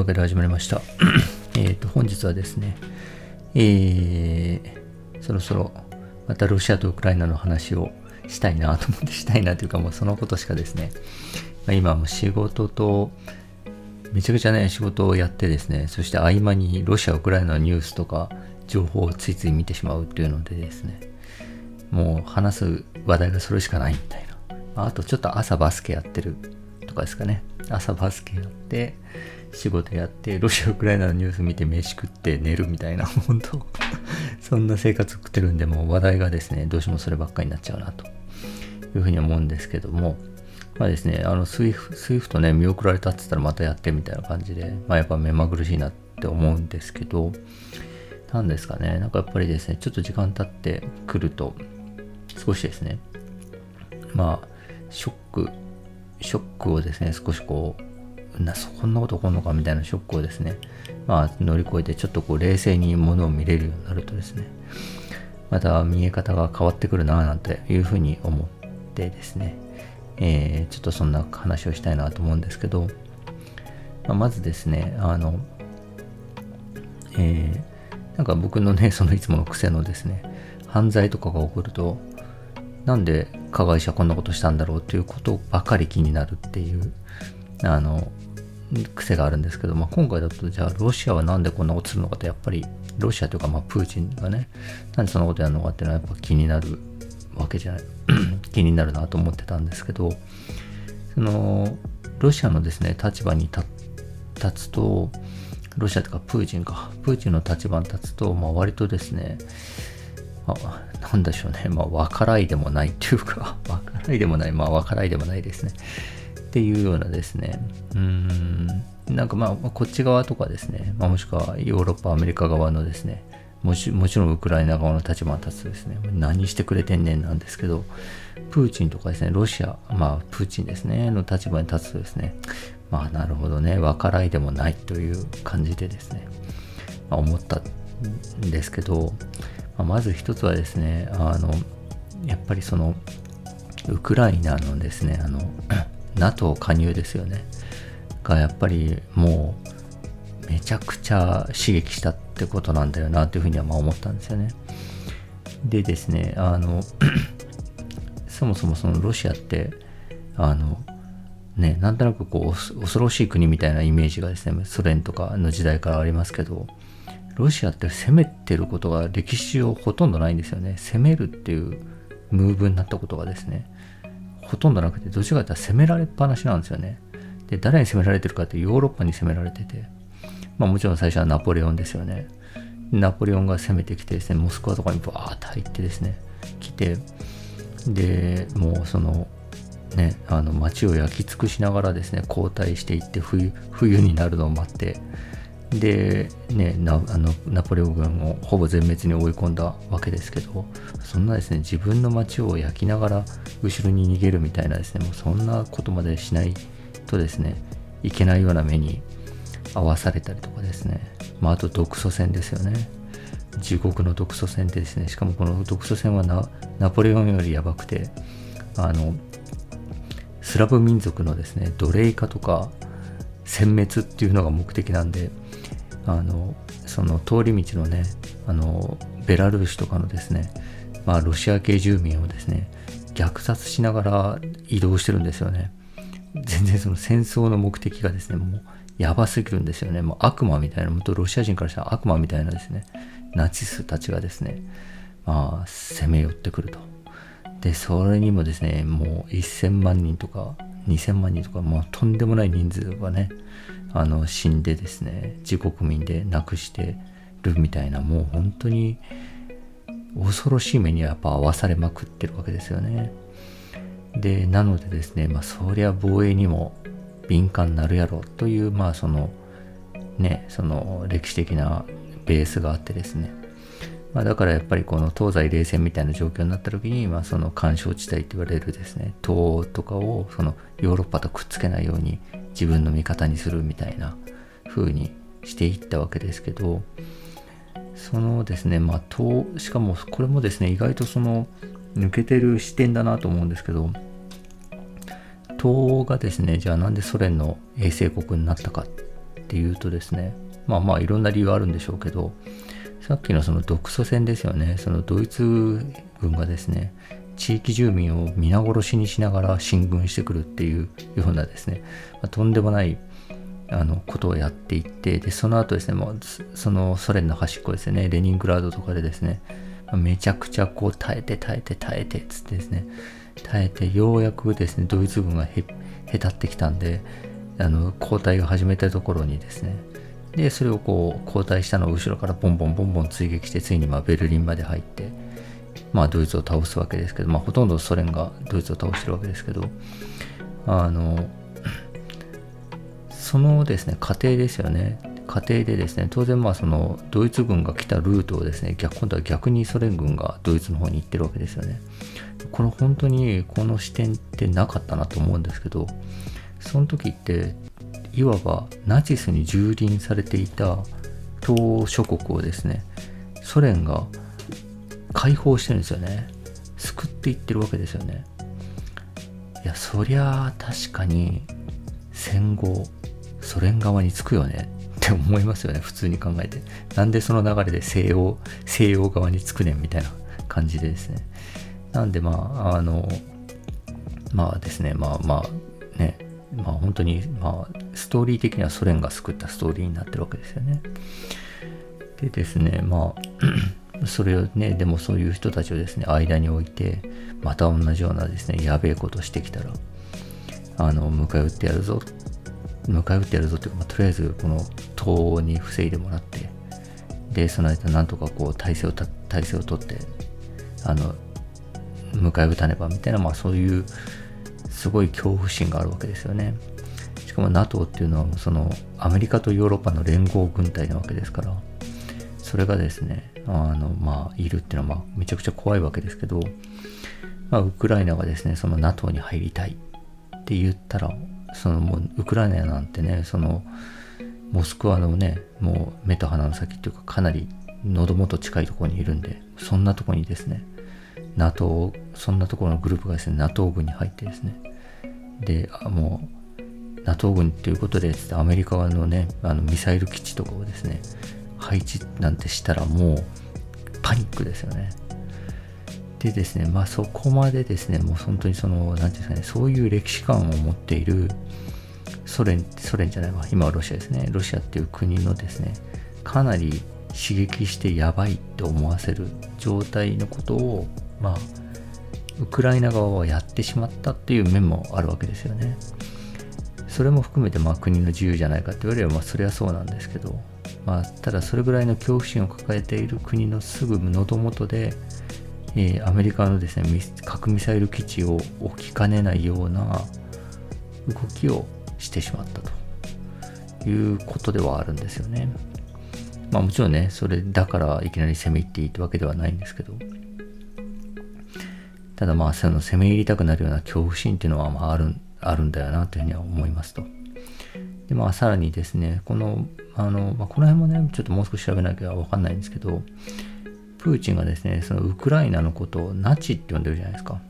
わけで始まりました。えっと、本日はですね、えー、そろそろまたロシアとウクライナの話をしたいなと思ってしたいなというかもうそのことしかですね、まあ、今も仕事とめちゃくちゃね仕事をやってですねそして合間にロシアウクライナのニュースとか情報をついつい見てしまうっていうのでですねもう話す話題がそれしかないみたいなあとちょっと朝バスケやってるとかですかね朝バスケやって仕事やってロシアウクライナのニュース見て飯食って寝るみたいな 本当。そんな生活送ってるんでもう話題がですねどうしてもそればっかりになっちゃうなというふうに思うんですけども。まあですね、あのスイフスイフトね、見送られたって言ったらまたやってみたいな感じで、まあやっぱ目まぐるしいなって思うんですけど、なんですかね、なんかやっぱりですね、ちょっと時間経ってくると、少しですね、まあ、ショック、ショックをですね、少しこう、なそんなこと起こるのかみたいなショックをですね、まあ乗り越えて、ちょっとこう冷静にものを見れるようになるとですね、また見え方が変わってくるなぁなんていうふうに思ってですね、えー、ちょっとそんな話をしたいなと思うんですけど、まあ、まずですね、あの、えー、なんか僕のね、そのいつもの癖のですね、犯罪とかが起こると、なんで加害者こんなことしたんだろうっていうことばかり気になるっていう、あの、癖があるんですけど、まあ、今回だとじゃあロシアはなんでこんなことするのかってやっぱりロシアというかまあプーチンがねなんでそんなことやるのかっていうのはやっぱ気になるわけじゃない。気になるなと思ってたんですけどそのロシアのですね立場に立つとロシアというかプーチンか。プーチンの立場に立つと、まあ、割とですね、まあ、なんでしょうね。まあ分からいでもないっていうか分からいでもない。まあ分からいでもないですね。っていうようなですね。うん。なんかまあこっち側とかですね、まあ、もしくはヨーロッパアメリカ側のですね。もちもちろんウクライナ側の立場に立つとですね、何してくれてんねんなんですけど、プーチンとかですね、ロシア、まあ、プーチンですね、の立場に立つとですね、まあ、なるほどね、分からいでもないという感じでですね、まあ、思ったんですけど、まあ、まず一つはですね、あの、やっぱりその、ウクライナのですね、あの、NATO 加入ですよね、がやっぱりもう、めちゃくちゃ刺激したってことなんだよなというふうにはま思ったんですよね。でですね、あの、そもそもそのロシアって、あの、ね、なんとなくこう恐ろしい国みたいなイメージがですね、ソ連とかの時代からありますけど、ロシアって攻めてることが歴史上ほとんどないんですよね。攻めるっていうムーブになったことがですね、ほとんどなくて、どちらかというと攻められっぱなしなんですよね。で、誰に攻められてるかってヨーロッパに攻められてて、まあもちろん最初はナポレオンですよね。ナポレオンが攻めてきてですね、モスクワとかにバーッと入ってですね、来て、で、もうその、ね、あの街を焼き尽くしながらですね、後退していって冬、冬になるのを待って、で、ね、なあのナポレオン軍をほぼ全滅に追い込んだわけですけど、そんなですね、自分の街を焼きながら後ろに逃げるみたいなですね、もうそんなことまでしないとですね、いけないような目に合わされたりとかですね、まあ、あと独ソ戦ですよね。地獄の独ソ戦ですね、しかもこの独ソ戦はナポレオンよりやばくて、あの、スラブ民族のですね、奴隷化とか殲滅っていうのが目的なんで、あの、その通り道のね、あの、ベラルーシとかのですね、まあ、ロシア系住民をですね、虐殺しながら移動してるんですよね。全然その戦争の目的がですね、もうやばすぎるんですよね。もう悪魔みたいな、もっとロシア人からしたら悪魔みたいなですね、ナチスたちがですね、まあ、攻め寄ってくると。で、それにもですね、もう1000万人とか2000万人とか、もうとんでもない人数がね、あの、死んでですね、自国民で亡くしてるみたいな、もう本当に恐ろしい目にやっぱ合わされまくってるわけですよね。で、なのでですね、まあ、そりゃ防衛にも敏感になるやろという、まあその、ね、その歴史的なベースがあってですね。まあ、だからやっぱりこの東西冷戦みたいな状況になった時に、まあ、その干渉地帯と言われるですね、東欧とかをそのヨーロッパとくっつけないように自分の味方にするみたいな風にしていったわけですけど、そのですね、まあ、東、しかもこれもですね、意外とその抜けてる視点だなと思うんですけど、東欧がですね、じゃあなんでソ連の衛星国になったかっっていうとですねまあまあいろんな理由あるんでしょうけどさっきのその独ソ戦ですよね。そのドイツ軍がですね地域住民を皆殺しにしながら進軍してくるっていうようなですね、まあ、とんでもないあのことをやっていってでその後ですねもうそのソ連の端っこですね。レニングラードとかでですねめちゃくちゃこう耐えて耐えて耐えてっつってですね。耐えてようやくですねドイツ軍がへへたってきたんであの交代を始めたところにですね。でそれをこう交代したのを後ろからボンボンボンボン追撃してついにまあベルリンまで入ってまあドイツを倒すわけですけどまあほとんどソ連がドイツを倒してるわけですけどあのそのですね過程ですよね。過程でですね当然まあそのドイツ軍が来たルートをですね逆今度は逆にソ連軍がドイツの方に行ってるわけですよね。この本当にこの視点ってなかったなと思うんですけどその時っていわばナチスに蹂躙されていた東諸国をですねソ連が解放してるんですよね。救っていってるわけですよね。いやそりゃあ確かに戦後ソ連側につくよね。って思いますよね。普通に考えて。なんでその流れで西洋西洋側につくねんみたいな感じでですね。なんでまああのまあですね。まあまあね。まあ本当にまあストーリー的にはソ連が救ったストーリーになってるわけですよね。でですね。まあ それをねでもそういう人たちをですね間に置いてまた同じようなですねやべえことしてきたらあの迎え撃ってやるぞ。迎え撃ってやるぞっていうか、まあ、とりあえずこの塔に防いでもらってでその間なんとかこう体勢をた体勢を取ってあの迎え撃たねばみたいな、まあ、そういうすごい恐怖心があるわけですよね。しかも NATO っていうのはそのアメリカとヨーロッパの連合軍隊なわけですからそれがですねあのまあいるっていうのはまあめちゃくちゃ怖いわけですけど、まあ、ウクライナがですねその NATO に入りたいって言ったらそのもうウクライナなんてねそのモスクワのねもう目と鼻の先っていうかかなり喉元近いところにいるんでそんなところにですね NATO そんなところのグループがですね NATO 軍に入ってですねでもう NATO 軍っていうことでアメリカのねあのミサイル基地とかをですね配置なんてしたらもうパニックですよね。でですねまあそこまでですねもう本当にその何て言うんですかねそういう歴史観を持っているソ連ソ連じゃないわ今はロシアですねロシアっていう国のですねかなり刺激してやばいって思わせる状態のことをまあウクライナ側はやってしまったっていう面もあるわけですよね。それも含めてまあ国の自由じゃないかって言われればまあそれはそうなんですけど、まあ、ただそれぐらいの恐怖心を抱えている国のすぐ喉元で、えー、アメリカのですね核ミサイル基地を置きかねないような動きをしてしまったということではあるんですよね。まあもちろんね、それだからいきなり攻め入っていいってわけではないんですけど、ただまあその攻め入りたくなるような恐怖心っていうのはまああるあるんだよなというふうには思いますと。でまあさらにですね、この、あの、まあ、この辺もね、ちょっともう少し調べなきゃわかんないんですけど、プーチンがですね、そのウクライナのことをナチって呼んでるじゃないですか。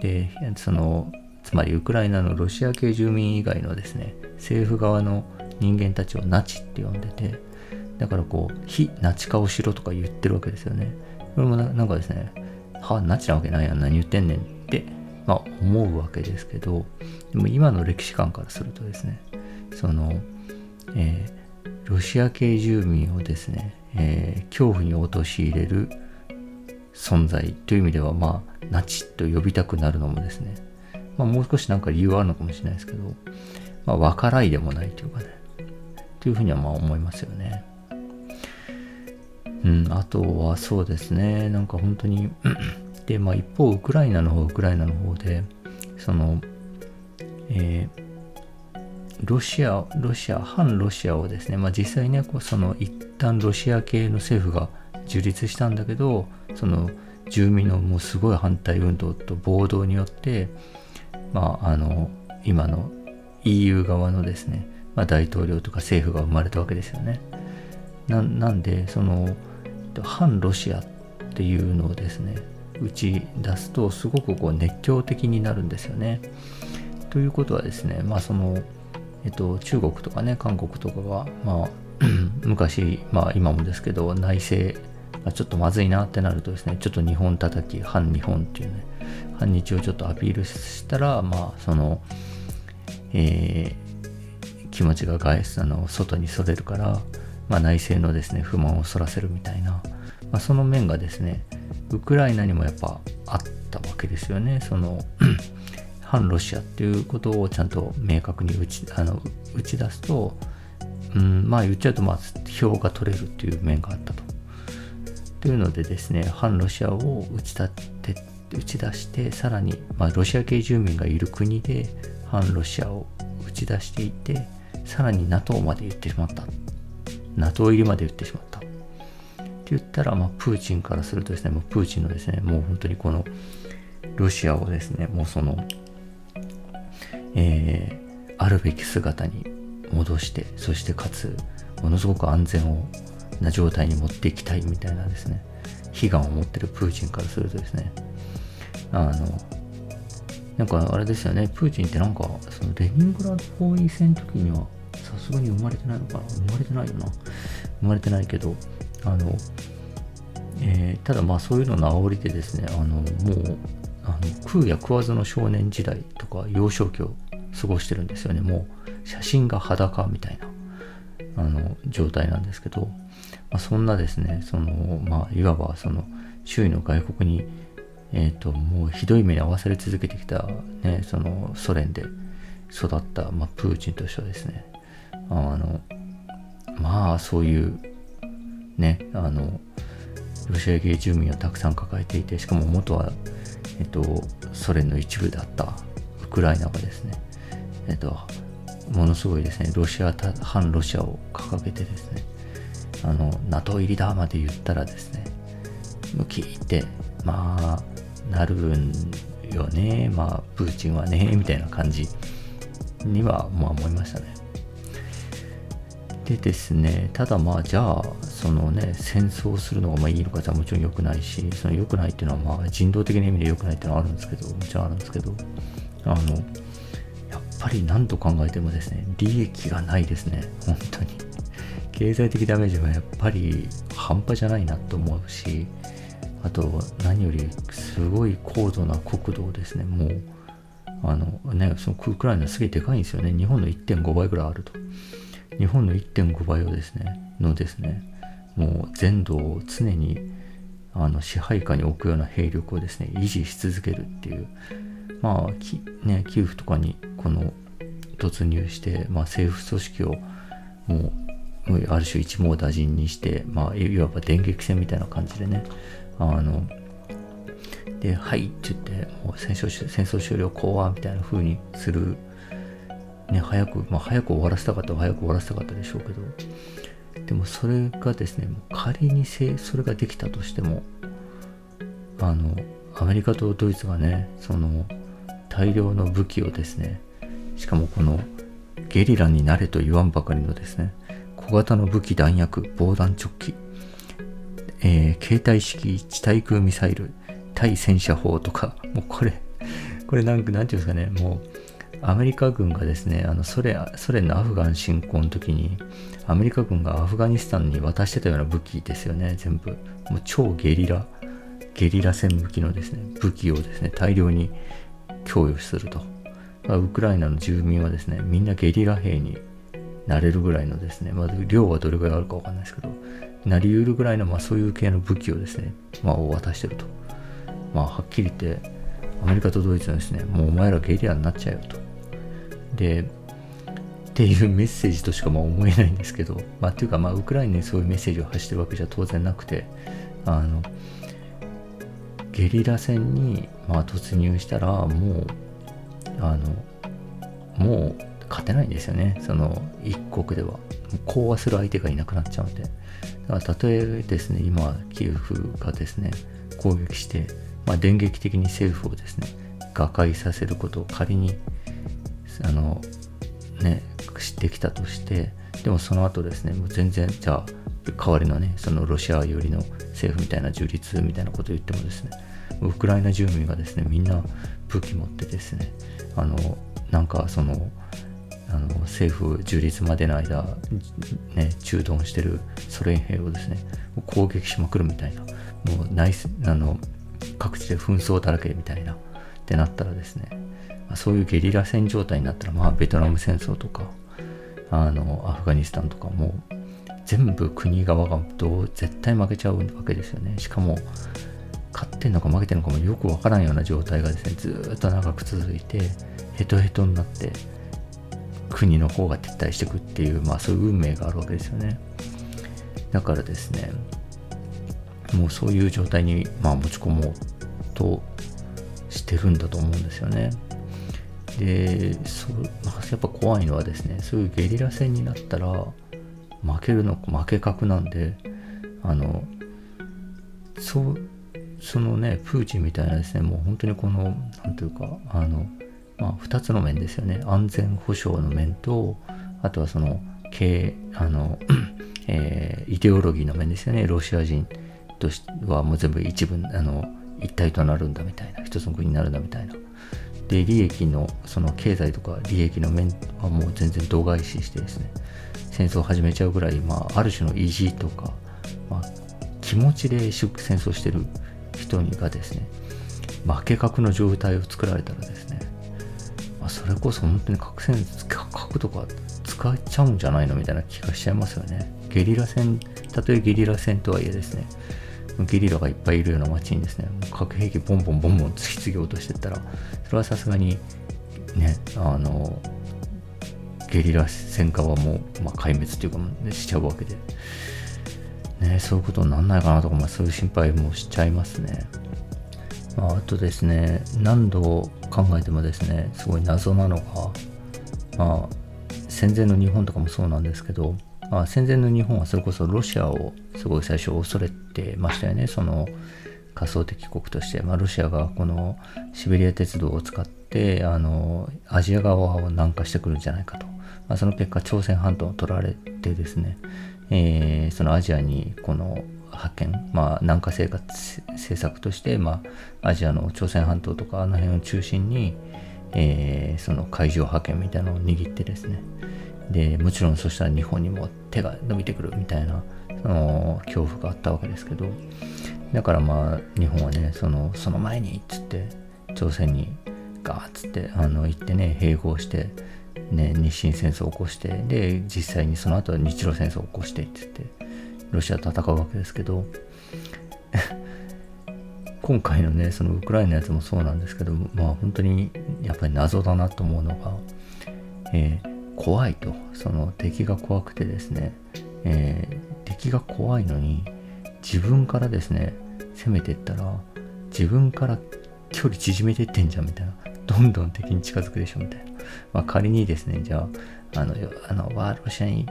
で、その、つまりウクライナのロシア系住民以外のですね、政府側の人間たちをナチって呼んでて、だからこう、非ナチ化をしろとか言ってるわけですよね。これもなんかですね、はナチなわけないやん何言ってんねんって、まあ、思うわけですけどでも今の歴史観からするとですねその、えー、ロシア系住民をですね、えー、恐怖に陥れる存在という意味ではまあナチと呼びたくなるのもですね、まあ、もう少しなんか理由はあるのかもしれないですけど、まあ、分からいでもないというかねというふうにはまあ思いますよね。うん、あとはそうですね、なんか本当にで、まあ一方、ウクライナの方、ウクライナの方で、その、えー、ロシア、ロシア、反ロシアをですね、まあ実際ね、こうその一旦ロシア系の政府が樹立したんだけど、その住民のもうすごい反対運動と暴動によって、まああの、今の EU 側のですね、まあ、大統領とか政府が生まれたわけですよね。なんで、その、反ロシアっていうのをですね打ち出すとすごくこう熱狂的になるんですよね。ということはですねまあそのえっと、中国とかね、韓国とかが、まあ、昔、まあ今もですけど、内政がちょっとまずいなってなるとですね、ちょっと日本叩き、反日本っていうね、反日をちょっとアピールしたら、まあ、その、えー、気持ちが外あの外にそれるから、まあ、内政のですね、不満をそらせるみたいな、まあ、その面がですね、ウクライナにもやっぱあったわけですよね。その反ロシアっていうことをちゃんと明確に打ちあの打ち出すと、うん、まあ言っちゃうと、まあ、票が取れるっていう面があったと。というのでですね、反ロシアを打ち立て、打ち出して、さらに、まあ、ロシア系住民がいる国で反ロシアを打ち出していて、さらに NATO まで言ってしまった。NATO 入りまで言ってしまった。って言ったら、まあ、プーチンからするとですね、もうプーチンのですね、もう本当にこの、ロシアをですね、もうその、えー、あるべき姿に戻して、そしてかつ、ものすごく安全をな状態に持っていきたいみたいなですね、悲願を持ってるプーチンからするとですね、あの、なんかあれですよね、プーチンってなんか、そのレニングラード包囲戦の時には、さすがに生まれてないのかな生まれてないよな。生まれてないけど、あの、えー、ただまあそういうのの煽りでですね、あの、もう、あの食うや食わずの少年時代とか幼少期を過ごしてるんですよね。もう写真が裸みたいなあの状態なんですけど、まあ、そんなですね、その、まあ、いわばその周囲の外国に、えっ、ー、と、もうひどい目に遭わされ続けてきた、ね、そのソ連で育った、まあ、プーチンとしてはですね、あの、まあ、そういう、ね、あの、ロシア系住民をたくさん抱えていて、しかも元はえっと、ソ連の一部だったウクライナがですね、えっと、ものすごいですね、ロシア、反ロシアを掲げてですね、あの、NATO 入りだまで言ったらですね、向きって、まあ、なるんよね、まあ、プーチンはね、みたいな感じ。には、まあ思いましたね。でですね、ただまあじゃあ、そのね、戦争するのがまあいいのかじゃあもちろん良くないし、その良くないっていうのはまあ人道的な意味で良くないっていうのはあるんですけど、もちろんあるんですけど、あの、ぱり何と考えてもですね、利益がないですね、本当に。経済的ダメージはやっぱり半端じゃないなと思うし、あと何よりすごい高度な国土ですね、もう、あのね、そのウクライナすげえでかいんですよね。日本の1.5倍ぐらいあると。日本の1.5倍をですね、のですね、もう全土を常にあの支配下に置くような兵力をですね、維持し続けるっていう、まあ、きね、キーフとかにこの突入して、まあ、政府組織をもう、ある種一網打尽にして、まあ、いわば電撃戦みたいな感じでね、あの、で、はいって言って、もう戦争戦争終了講和みたいな風にする。ね、早く、まあ、早く終わらせたかったら早く終わらせたかったでしょうけど、でもそれがですね、仮にせそれができたとしても、あの、アメリカとドイツがね、その大量の武器をですね、しかもこのゲリラになれと言わんばかりのですね、小型の武器弾薬、防弾チョッキ、えー、携帯式地対空ミサイル、対戦車砲とか、もうこれ、これなんか、なんていうんですかね、もう、アメリカ軍がですね、あのソ連ソ連のアフガン侵攻の時に、アメリカ軍がアフガニスタンに渡してたような武器ですよね、全部。もう超ゲリラ、ゲリラ戦武器のですね、武器をですね、大量に供与すると。ウクライナの住民はですね、みんなゲリラ兵になれるぐらいのですね、まあ、量はどれぐらいあるかわかんないですけど、なり得るぐらいの、まあ、そういう系の武器をですね、まあ、渡してると。まあ、はっきり言って、アメリカとドイツはですね、もうお前らゲリラになっちゃうよと。で、っていうメッセージとしかまあ思えないんですけど、まあ、っていうか、まあ、ウクライナにそういうメッセージを発してるわけじゃ当然なくて、あの、ゲリラ戦にまあ突入したら、もう、あの、もう勝てないんですよね。その一国では。講和する相手がいなくなっちゃうので。だからたえですね、今、キエフがですね、攻撃して、まあ、電撃的に政府をですね、瓦解させることを仮にあのね知ってきたとしてでもその後ですねもう全然じゃあ代わりのねそのロシア寄りの政府みたいな樹立みたいなことを言ってもですねウクライナ住民がですねみんな武器持ってですねあのなんかそのあの政府樹立までの間、ね、駐屯してるソ連兵をですね攻撃しまくるみたいなもうナイスあの各地で紛争だらけみたいなってなったらですねそういうゲリラ戦状態になったら、まあ、ベトナム戦争とかあのアフガニスタンとかも全部国側がどう絶対負けちゃうわけですよね。しかも勝ってんのか負けてんのかもよくわからんような状態がですねずっと長く続いてヘトヘトになって国の方が撤退していくっていうまあそういう運命があるわけですよね。だからですねもうそういう状態にまあ持ち込もうとしてるんだと思うんですよね。でそう、やっぱ怖いのはですねそういうゲリラ戦になったら負けるの負け格なんであのそうそのねプーチンみたいなですねもう本当にこの何ていうかあの、まあ、2つの面ですよね。安全保障の面とあとはその経あの、えー、イデオロギーの面ですよね。ロシア人としてはもう全部一部あの一体となるんだみたいな一つの国になるんだみたいな。で利益のその経済とか利益の面はもう全然度外視してですね。戦争を始めちゃうぐらい、まあ、ある種の意地とか、まあ、気持ちで戦争してる人がですね負け角の状態を作られたらですね、まあ、それこそ本当に核戦核とか使っちゃうんじゃないのみたいな気がしちゃいますよね。ゲリラ戦たとえゲリラ戦とはいえですねゲリラがいっぱいいるような街にですね核兵器ボンボンボンボン突きつけようとしてったらそれはさすがにねあのゲリラ戦火はもう、まあ、壊滅っていうか、ね、しちゃうわけで、ね、そういうことになんないかなとか、まあ、そういう心配もしちゃいますね。まあ、あとですね、何度考えてもですね、すごい謎なのが、まあ、戦前の日本とかもそうなんですけど、まあ、戦前の日本はそれこそロシアをすごい最初恐れてましたよね、その仮想敵国として、まあ、ロシアがこのシベリア鉄道を使ってあのアジア側を南下してくるんじゃないかと。まあ、その結果朝鮮半島を取られてですね、えー、そのアジアにこの派遣、まあ、南下生活政策として、まあ、アジアの朝鮮半島とかあの辺を中心に、えー、その海上派遣みたいなのを握ってですね。でもちろんそしたら日本にも手が伸びてくるみたいなその恐怖があったわけですけどだからまあ日本はねそのその前にっつって朝鮮にガーッつってあの行ってね併合してね、日清戦争を起こして、で、実際にその後は日露戦争を起こしてって言って、ロシアと戦うわけですけど、今回のね、そのウクライナのやつもそうなんですけど、まあ本当にやっぱり謎だなと思うのが、えー、怖いと、その敵が怖くてですね、えー、敵が怖いのに、自分からですね、攻めていったら、自分から距離縮めていってんじゃんみたいな。どんどん敵に近づくでしょみたいな。まあ、仮にですね、じゃあ、あの、あのわロシアに、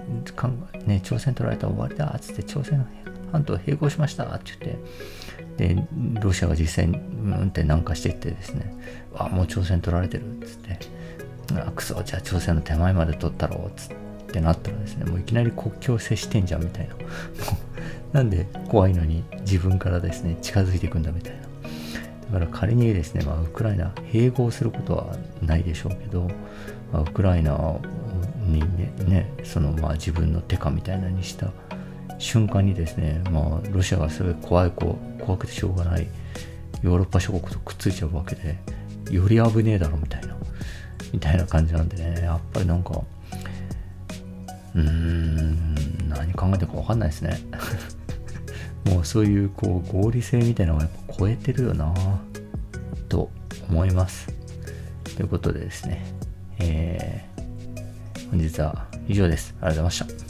ね、朝鮮取られたら終わりだっつって、朝鮮半島併合しましたって言って、で、ロシアが実際に、うんって南下していってですね、あ、もう朝鮮取られてるっつって、あ、くそ、じゃあ朝鮮の手前まで取ったろうっつってなったらですね、もういきなり国境接してんじゃんみたいな。なんで怖いのに自分からですね、近づいていくんだみたいな。だから仮にですね、まあ、ウクライナ併合することはないでしょうけど、まあ、ウクライナにね、ねそのまあ自分の手下みたいなにした瞬間にですね、まあ、ロシアがすごい怖い怖くてしょうがないヨーロッパ諸国とくっついちゃうわけで、より危ねえだろみたいな、みたいな感じなんでね、やっぱりなんか、うーん、何考えてるかわかんないですね。もうそういうこう合理性みたいなのがやっぱ超えてるよなと思います。ということでですね、えー、本日は以上です。ありがとうございました。